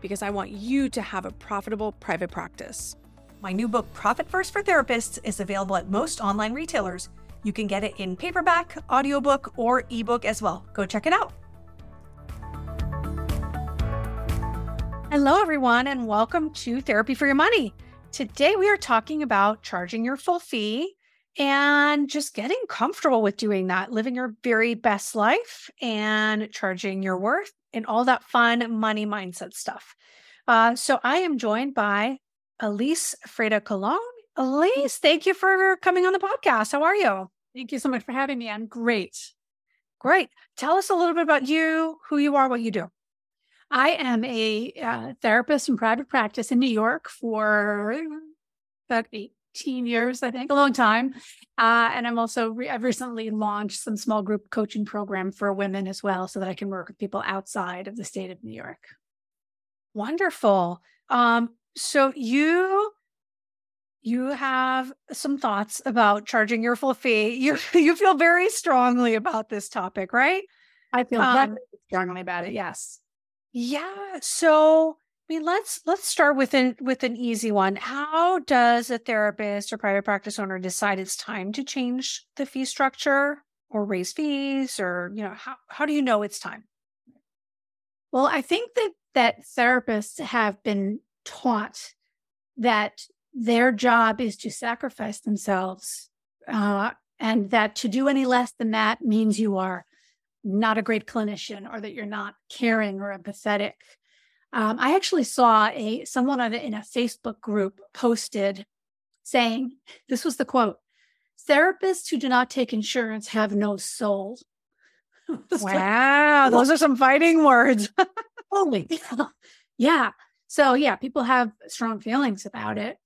because I want you to have a profitable private practice. My new book, Profit First for Therapists, is available at most online retailers. You can get it in paperback, audiobook, or ebook as well. Go check it out. Hello, everyone, and welcome to Therapy for Your Money. Today, we are talking about charging your full fee and just getting comfortable with doing that, living your very best life and charging your worth and all that fun money mindset stuff. Uh, so I am joined by Alyse Freda Colon. Alyse, thank you for coming on the podcast. How are you? Thank you so much for having me. I'm great. Great. Tell us a little bit about you, who you are, what you do. I am a uh, therapist in private practice in New York for about 18 years, I think, a long time. Uh, and I'm also, re- I've recently launched some small group coaching program for women as well, so that I can work with people outside of the state of New York. Wonderful. Um, so you you have some thoughts about charging your full fee. You you feel very strongly about this topic, right? I feel um, strongly about it. Yes. Yeah. So I mean, let's let's start with an with an easy one. How does a therapist or private practice owner decide it's time to change the fee structure or raise fees, or you know, how how do you know it's time? Well, I think that that therapists have been taught that their job is to sacrifice themselves, uh, and that to do any less than that means you are not a great clinician or that you're not caring or empathetic. Um, I actually saw a someone a, in a Facebook group posted saying this was the quote: "Therapists who do not take insurance have no soul." wow, those are some fighting words. Holy, yeah. So yeah, people have strong feelings about it.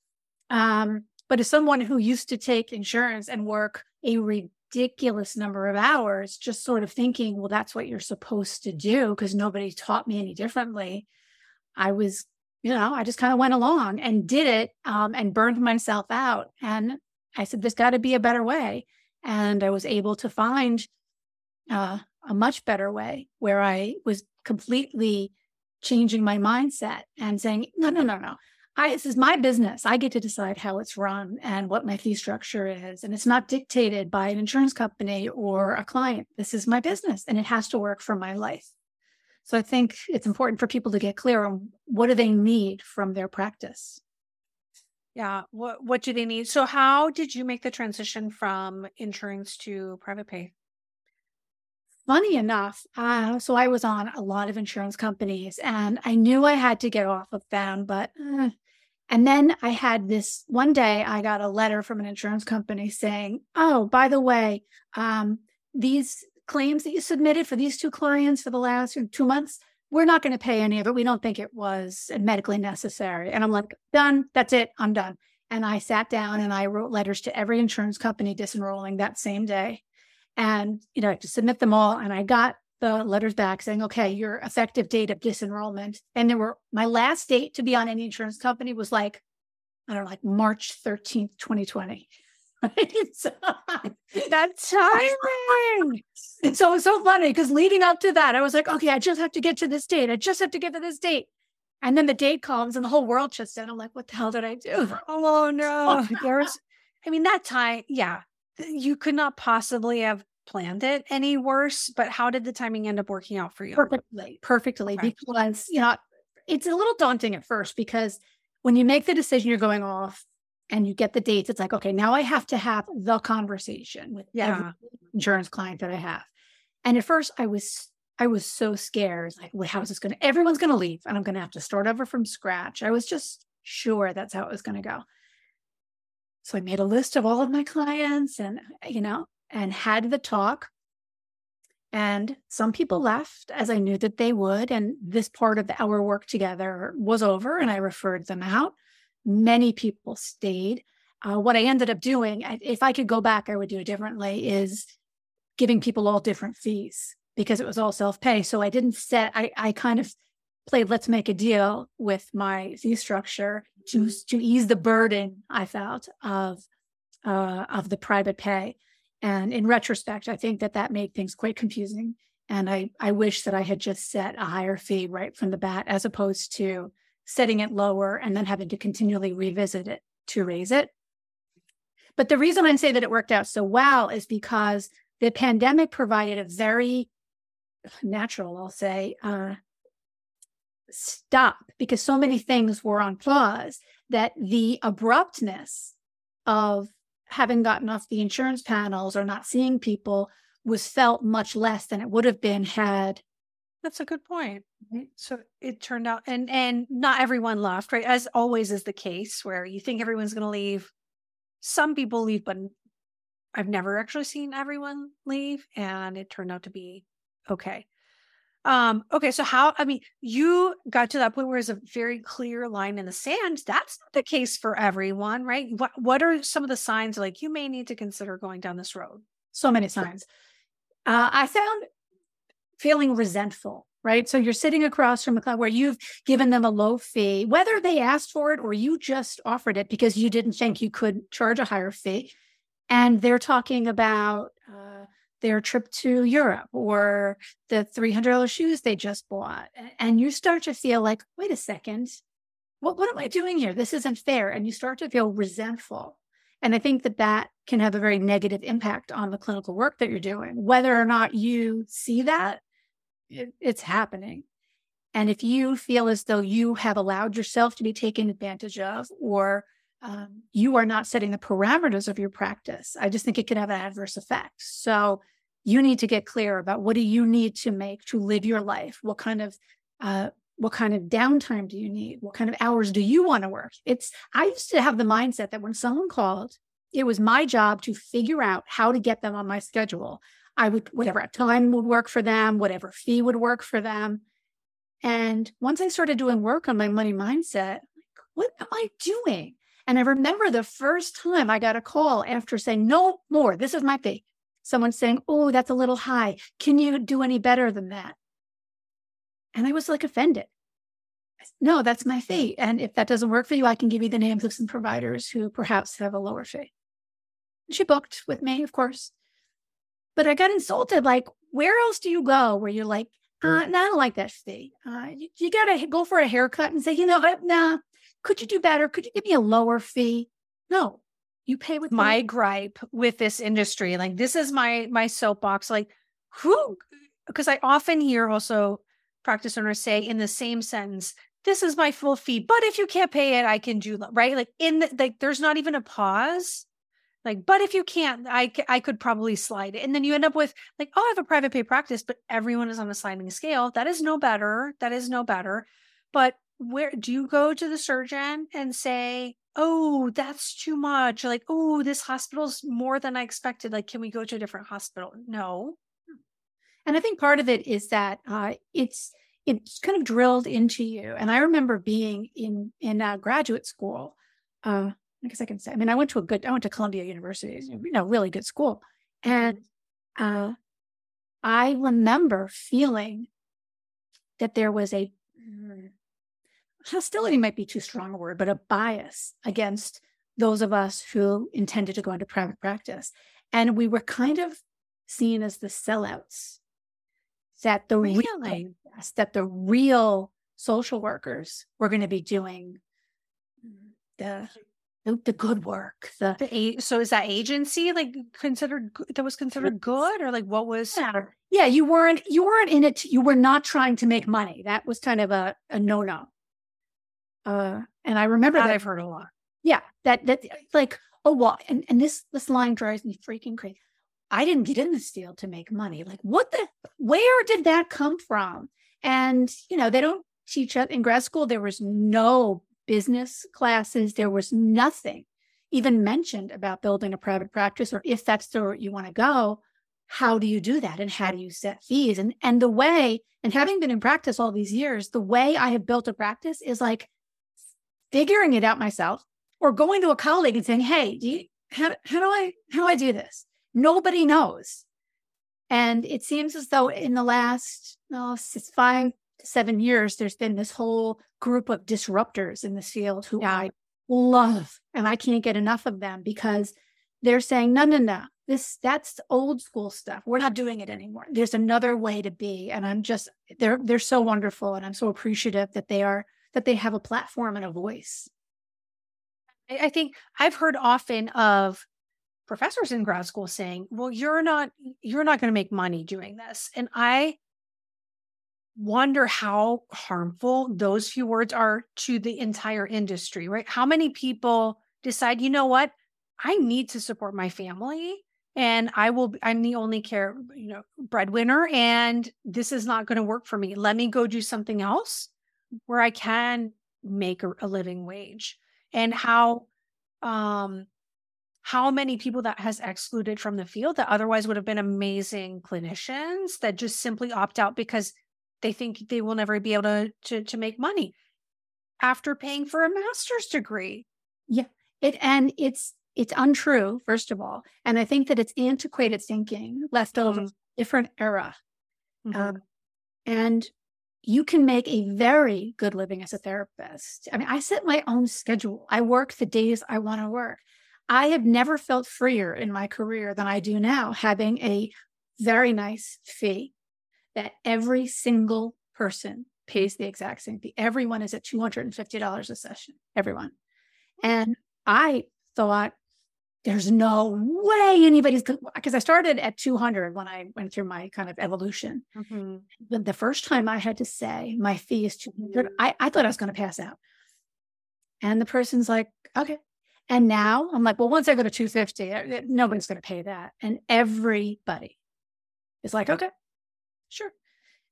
Um, but as someone who used to take insurance and work a ridiculous number of hours, just sort of thinking, well, that's what you're supposed to do because nobody taught me any differently. I was, you know, I just kind of went along and did it um, and burned myself out. And I said, there's got to be a better way. And I was able to find uh, a much better way where I was completely changing my mindset and saying, no, no, no, no. I, this is my business. I get to decide how it's run and what my fee structure is. And it's not dictated by an insurance company or a client. This is my business and it has to work for my life. So I think it's important for people to get clear on what do they need from their practice. Yeah, what what do they need? So how did you make the transition from insurance to private pay? funny enough, uh, so I was on a lot of insurance companies and I knew I had to get off of them, but uh, and then I had this one day I got a letter from an insurance company saying, "Oh, by the way, um, these claims that you submitted for these two clients for the last two months, we're not going to pay any of it. We don't think it was medically necessary." And I'm like, "Done. That's it. I'm done." And I sat down and I wrote letters to every insurance company disenrolling that same day and you know to submit them all and i got the letters back saying okay your effective date of disenrollment and there were my last date to be on any insurance company was like i don't know like march 13th 2020 so, that timing. So it was so funny because leading up to that, I was like, okay, I just have to get to this date. I just have to get to this date. And then the date comes and the whole world shuts down. I'm like, what the hell did I do? Oh no. Oh, There's I mean, that time, yeah, you could not possibly have planned it any worse, but how did the timing end up working out for you? Perfectly, perfectly. Because, you know, it's a little daunting at first because when you make the decision you're going off and you get the dates, it's like, okay, now I have to have the conversation with yeah. every insurance client that I have. And at first I was I was so scared. Like, well, how is this gonna everyone's gonna leave and I'm gonna have to start over from scratch. I was just sure that's how it was gonna go. So I made a list of all of my clients and, you know, and had the talk. And some people left as I knew that they would. And this part of our work together was over and I referred them out. Many people stayed. Uh, what I ended up doing, if I could go back, I would do it differently, is giving people all different fees because it was all self pay. So I didn't set, I, I kind of played let's make a deal with my fee structure to, to ease the burden I felt of, uh, of the private pay. And in retrospect, I think that that made things quite confusing. And I, I wish that I had just set a higher fee right from the bat, as opposed to setting it lower and then having to continually revisit it to raise it. But the reason I say that it worked out so well is because the pandemic provided a very natural, I'll say, uh, stop because so many things were on pause that the abruptness of having gotten off the insurance panels or not seeing people was felt much less than it would have been had that's a good point. So it turned out, and and not everyone left, right? As always is the case, where you think everyone's going to leave. Some people leave, but I've never actually seen everyone leave, and it turned out to be okay. Um, okay, so how? I mean, you got to that point where it's a very clear line in the sand. That's not the case for everyone, right? What What are some of the signs like you may need to consider going down this road? So many signs. Uh, I found feeling resentful, right? So you're sitting across from a client where you've given them a low fee, whether they asked for it or you just offered it because you didn't think you could charge a higher fee. And they're talking about uh, their trip to Europe or the $300 shoes they just bought. And you start to feel like, wait a second, what, what am I doing here? This isn't fair. And you start to feel resentful. And I think that that can have a very negative impact on the clinical work that you're doing, whether or not you see that it, it's happening. And if you feel as though you have allowed yourself to be taken advantage of, or um, you are not setting the parameters of your practice, I just think it can have an adverse effect. So you need to get clear about what do you need to make to live your life? What kind of uh, what kind of downtime do you need? What kind of hours do you want to work? It's I used to have the mindset that when someone called, it was my job to figure out how to get them on my schedule. I would, whatever time would work for them, whatever fee would work for them. And once I started doing work on my money mindset, what am I doing? And I remember the first time I got a call after saying, no more, this is my fee. Someone saying, oh, that's a little high. Can you do any better than that? And I was like offended. No, that's my fee. And if that doesn't work for you, I can give you the names of some providers who perhaps have a lower fee. She booked with me, of course. But I got insulted. Like, where else do you go where you're like, uh, nah, I don't like that fee. Uh, you, you got to go for a haircut and say, you know, nah, could you do better? Could you give me a lower fee? No, you pay with my me. gripe with this industry. Like, this is my my soapbox. Like, who? Because I often hear also practice owners say in the same sentence, "This is my full fee, but if you can't pay it, I can do right." Like in the, like, there's not even a pause like but if you can't i i could probably slide it. And then you end up with like oh i have a private pay practice but everyone is on a sliding scale. That is no better. That is no better. But where do you go to the surgeon and say oh that's too much or like oh this hospital's more than i expected. Like can we go to a different hospital? No. And i think part of it is that uh, it's it's kind of drilled into you. And i remember being in in uh, graduate school uh, I guess I can say. I mean, I went to a good, I went to Columbia University, you know, really good school. And uh, I remember feeling that there was a mm, hostility, might be too strong a word, but a bias against those of us who intended to go into private practice. And we were kind of seen as the sellouts. That the really? real that the real social workers were going to be doing the the, the good work. The, the so is that agency like considered that was considered good or like what was? Yeah. yeah, you weren't you weren't in it. You were not trying to make money. That was kind of a a no no. Uh, and I remember that, that I've heard a lot. Yeah, that that like oh well, and and this this line drives me freaking crazy. I didn't get in this deal to make money. Like what the? Where did that come from? And you know they don't teach in grad school. There was no business classes. There was nothing even mentioned about building a private practice or if that's the route you want to go how do you do that and how do you set fees and and the way and having been in practice all these years the way i have built a practice is like figuring it out myself or going to a colleague and saying, Hey, do you, how, how do I, how do I do this? Nobody knows. And it seems as though in the last oh, five to seven years, there's been this whole group of disruptors in this field who yeah. I love. And I can't get enough of them because they're saying, no, no, no, this, that's old school stuff. We're not doing it anymore. There's another way to be. And I'm just, they're, they're so wonderful. And I'm so appreciative that they are, that they have a platform and a voice. I think I've heard often of professors in grad school saying, "Well, you're not you're not going to make money doing this." And I wonder how harmful those few words are to the entire industry, right? How many people decide, "You know what? I need to support my family and I will I'm the only care, you know, breadwinner and this is not going to work for me. Let me go do something else where I can make a, a living wage." And how um how many people that has excluded from the field that otherwise would have been amazing clinicians that just simply opt out because they think they will never be able to to, to make money after paying for a master's degree yeah it and it's it's untrue first of all and i think that it's antiquated thinking left over mm-hmm. different era mm-hmm. um, and you can make a very good living as a therapist. I mean, I set my own schedule. I work the days I want to work. I have never felt freer in my career than I do now, having a very nice fee that every single person pays the exact same fee. Everyone is at $250 a session, everyone. And I thought, there's no way anybody's because I started at 200 when I went through my kind of evolution. Mm-hmm. But the first time I had to say my fee is 200, I, I thought I was going to pass out. And the person's like, okay, and now I'm like, well, once I go to 250, uh, nobody's going to pay that. And everybody is like, okay, sure.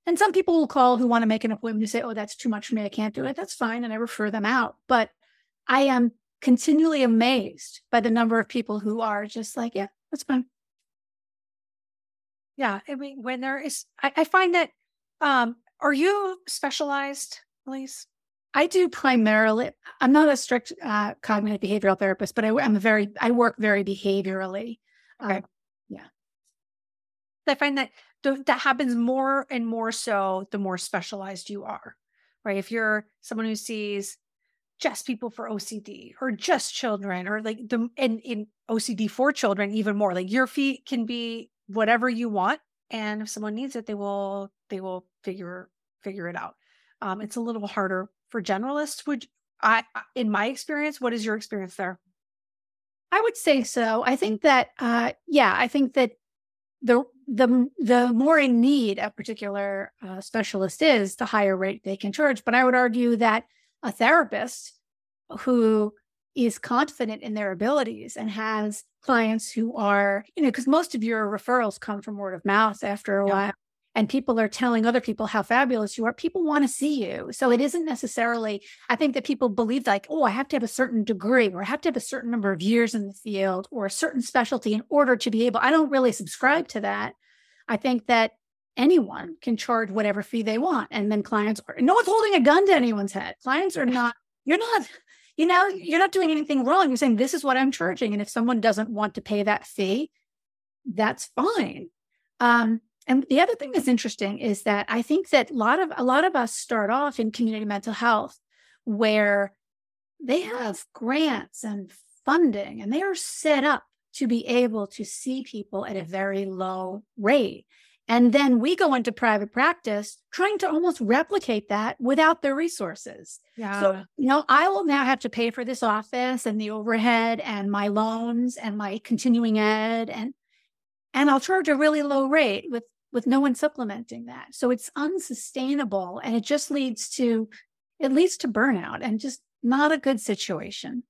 And some people will call who want to make an appointment to say, oh, that's too much for me. I can't do it. That's fine. And I refer them out. But I am continually amazed by the number of people who are just like, yeah, that's fine. Yeah. I mean, when there is, I, I find that, um, are you specialized, Alyse? I do primarily, I'm not a strict uh, cognitive behavioral therapist, but I, am a very, I work very behaviorally. Okay. Um, yeah. I find that th- that happens more and more so the more specialized you are, right? If you're someone who sees just people for OCD or just children or like the, and in OCD for children, even more, like your fee can be whatever you want. And if someone needs it, they will, they will figure, figure it out. Um, it's a little harder for generalists would i in my experience what is your experience there i would say so i think that uh yeah i think that the the the more in need a particular uh, specialist is the higher rate they can charge but i would argue that a therapist who is confident in their abilities and has clients who are you know because most of your referrals come from word of mouth after a yeah. while and people are telling other people how fabulous you are, people want to see you. So it isn't necessarily, I think that people believe like, oh, I have to have a certain degree or I have to have a certain number of years in the field or a certain specialty in order to be able. I don't really subscribe to that. I think that anyone can charge whatever fee they want. And then clients are, no one's holding a gun to anyone's head. Clients are not, you're not, you know, you're not doing anything wrong. You're saying, this is what I'm charging. And if someone doesn't want to pay that fee, that's fine. Um, and the other thing that's interesting is that I think that a lot of a lot of us start off in community mental health where they have grants and funding and they are set up to be able to see people at a very low rate. And then we go into private practice trying to almost replicate that without the resources. Yeah. So, you know, I will now have to pay for this office and the overhead and my loans and my continuing ed and and I'll charge a really low rate with with no one supplementing that. So it's unsustainable and it just leads to it leads to burnout and just not a good situation.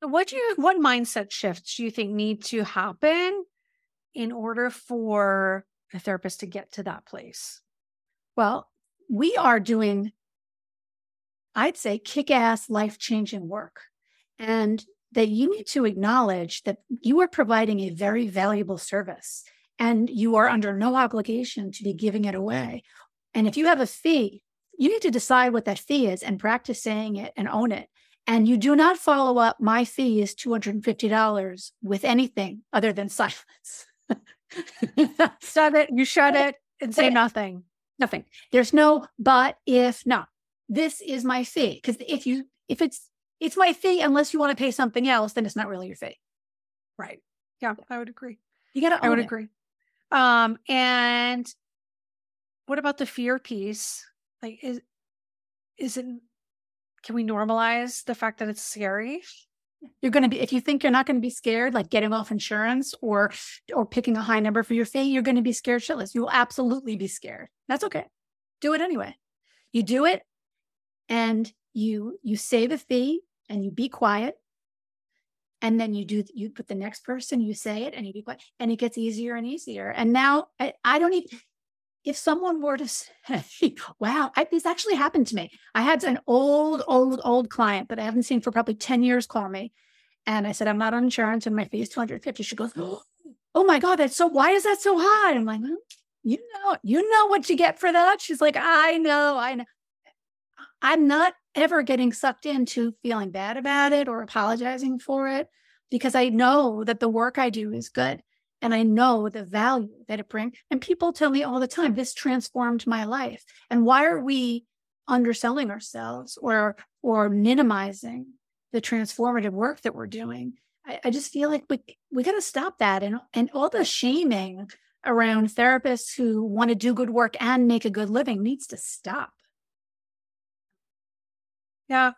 What do you what mindset shifts do you think need to happen in order for a therapist to get to that place? Well, we are doing I'd say kick-ass life-changing work. And that you need to acknowledge that you are providing a very valuable service and you are under no obligation to be giving it away. And if you have a fee you need to decide what that fee is and practice saying it and own it. And you do not follow up my fee is $250 with anything other than silence. shut it, you shut it and say nothing. Nothing. There's no but if no. This is my fee. Because if you if it's it's my fee unless you want to pay something else, then it's not really your fee. Right. Yeah, I would agree. You gotta I would it. agree. Um, and what about the fear piece? Like is is it can we normalize the fact that it's scary? You're going to be if you think you're not going to be scared, like getting off insurance or or picking a high number for your fee, you're going to be scared shitless. You will absolutely be scared. That's okay. Do it anyway. You do it, and you you save a fee, and you be quiet, and then you do you put the next person, you say it, and you be quiet, and it gets easier and easier. And now I, I don't even if someone were to say, wow, I, this actually happened to me. I had an old, old, old client that I haven't seen for probably 10 years call me. And I said, I'm not on insurance and my fee is 250. She goes, Oh my God, that's so, why is that so high? I'm like, well, you know, you know what you get for that. She's like, I know, I know. I'm not ever getting sucked into feeling bad about it or apologizing for it because I know that the work I do is good and I know the value that it brings. And people tell me all the time, this transformed my life. And why are we underselling ourselves or or minimizing the transformative work that we're doing? I, I just feel like we we got to stop that and and all the shaming around therapists who want to do good work and make a good living needs to stop. Yeah.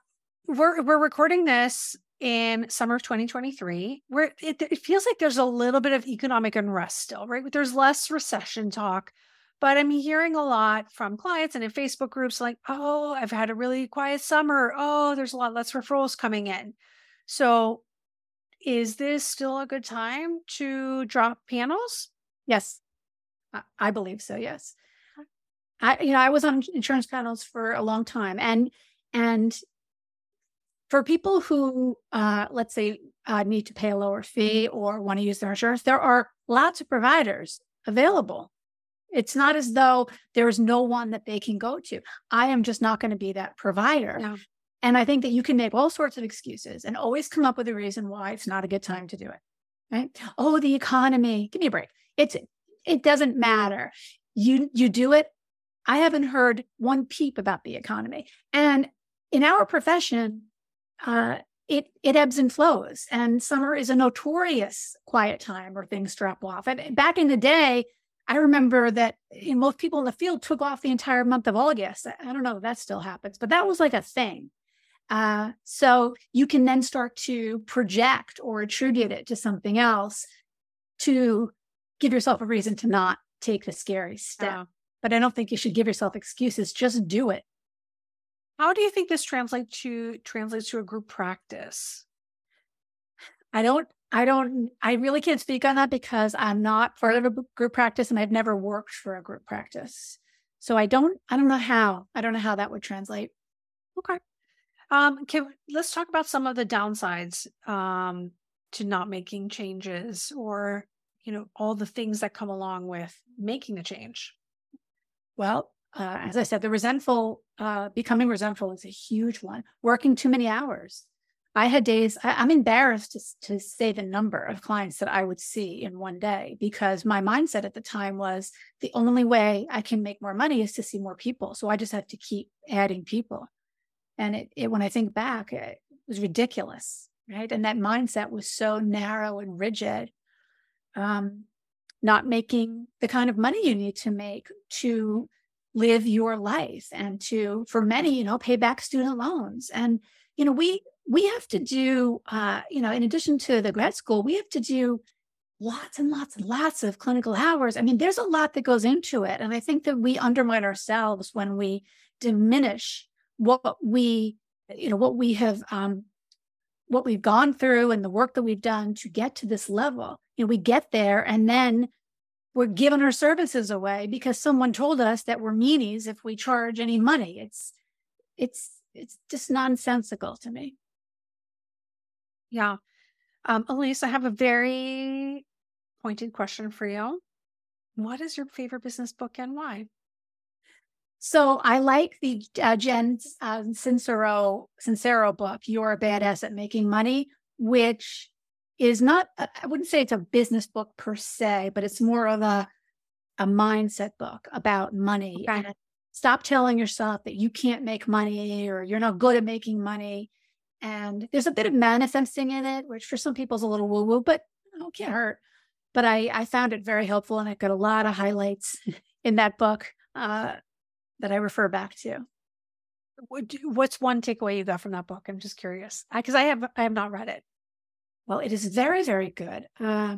We're we're recording this in summer of 2023 where it, it, feels like there's a little bit of economic unrest still right? There's less recession talk. But i'm hearing a lot from clients and in facebook groups like oh i've had a really quiet summer. Oh there's a lot less referrals coming in. So is this still a good time to drop panels? Yes. I believe so yes. I you know i was on insurance panels for a long time and and for people who, uh, let's say, uh, need to pay a lower fee or want to use their insurance, there are lots of providers available. It's not as though there is no one that they can go to. I am just not going to be that provider. Yeah. And I think that you can make all sorts of excuses and always come up with a reason why it's not a good time to do it. Right? Oh, the economy. Give me a break. It's it doesn't matter. You you do it. I haven't heard one peep about the economy. And in our profession, uh, it it ebbs and flows. And summer is a notorious quiet time where things drop off. And back in the day, I remember that you know, most people in the field took off the entire month of August. I don't know if that still happens, but that was like a thing. Uh, so you can then start to project or attribute it to something else to give yourself a reason to not take the scary step. But I don't think you should give yourself excuses. Just do it. How do you think this translates to translates to a group practice? I don't I don't I really can't speak on that because I'm not part of a group practice and I've never worked for a group practice. So I don't I don't know how. I don't know how that would translate. Okay. Um can let's talk about some of the downsides um to not making changes or you know all the things that come along with making the change. Well, uh, as I said, the resentful, uh, becoming resentful is a huge one. Working too many hours. I had days, I, am embarrassed to, to say the number of clients that I would see in one day because my mindset at the time was the only way I can make more money is to see more people. So I just have to keep adding people. And it, it when I think back, it was ridiculous, right? And that mindset was so narrow and rigid. Um, not making the kind of money you need to make to live your life and to for many you know pay back student loans. And you know we we have to do uh you know in addition to the grad school we have to do lots and lots and lots of clinical hours. I mean there's a lot that goes into it. And i think that we undermine ourselves when we diminish what we you know what we have um what we've gone through and the work that we've done to get to this level. You know we get there and then we're giving our services away because someone told us that we're meanies if we charge any money. It's it's it's just nonsensical to me. Yeah. Um, Alyse, I have a very pointed question for you. What is your favorite business book and why? So I like the uh, Jen uh, Sincero Sincero book, "You're a Badass at Making Money," which is not. I wouldn't say it's a business book per se, but it's more of a a mindset book about money. Okay. And stop telling yourself that you can't make money or you're not good at making money. And there's a bit of manifesting in it, which for some people is a little woo woo, but know, can't hurt. But I, I found it very helpful and I got a lot of highlights in that book uh, that I refer back to. What's one takeaway you got from that book? I'm just curious because I, I, have I have not read it. Well, it is very very good. Uh,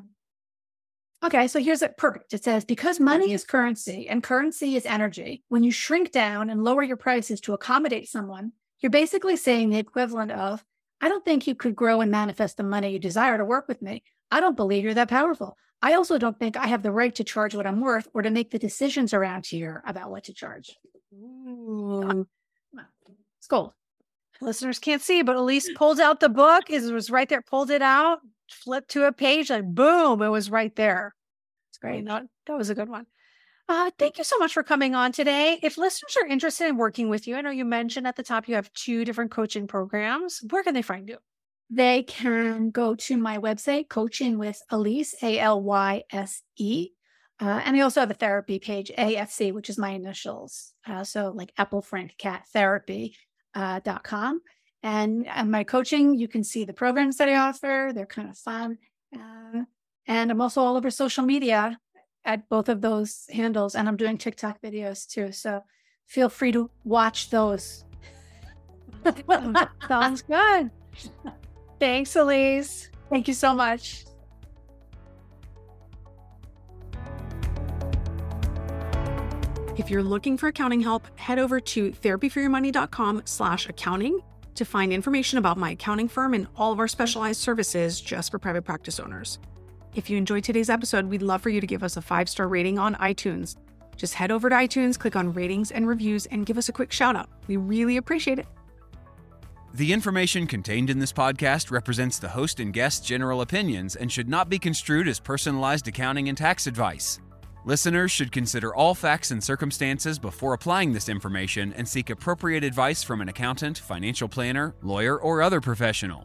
okay, so here's it perfect. It says because money is currency and currency is energy. When you shrink down and lower your prices to accommodate someone, you're basically saying the equivalent of, "I don't think you could grow and manifest the money you desire to work with me. I don't believe you're that powerful. I also don't think I have the right to charge what I'm worth or to make the decisions around here about what to charge. Ooh. It's gold. Listeners can't see, but Alyse pulled out the book. It was right there, pulled it out, flipped to a page, like boom, it was right there. It's great. That, that was a good one. Uh, thank you so much for coming on today. If listeners are interested in working with you, I know you mentioned at the top you have two different coaching programs. Where can they find you? they can go to my website, Coaching with Alyse, A L Y S E. Uh, and I also have a therapy page, AFC, which is my initials. Uh, so like Apple Frank Cat Therapy uh, dot com. And, and my coaching, you can see the programs that I offer. They're kind of fun. Uh, and I'm also all over social media at both of those handles. And I'm doing TikTok videos too. So feel free to watch those. Sounds good. Thanks, Alyse. Thank you so much. If you're looking for accounting help, head over to therapyforyourmoney.com slash accounting to find information about my accounting firm and all of our specialized services just for private practice owners. If you enjoyed today's episode, we'd love for you to give us a five star rating on iTunes. Just head over to iTunes, click on ratings and reviews, and give us a quick shout out. We really appreciate it. The information contained in this podcast represents the host and guest's general opinions and should not be construed as personalized accounting and tax advice. Listeners should consider all facts and circumstances before applying this information and seek appropriate advice from an accountant, financial planner, lawyer, or other professional.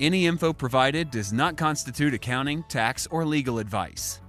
Any info provided does not constitute accounting, tax, or legal advice.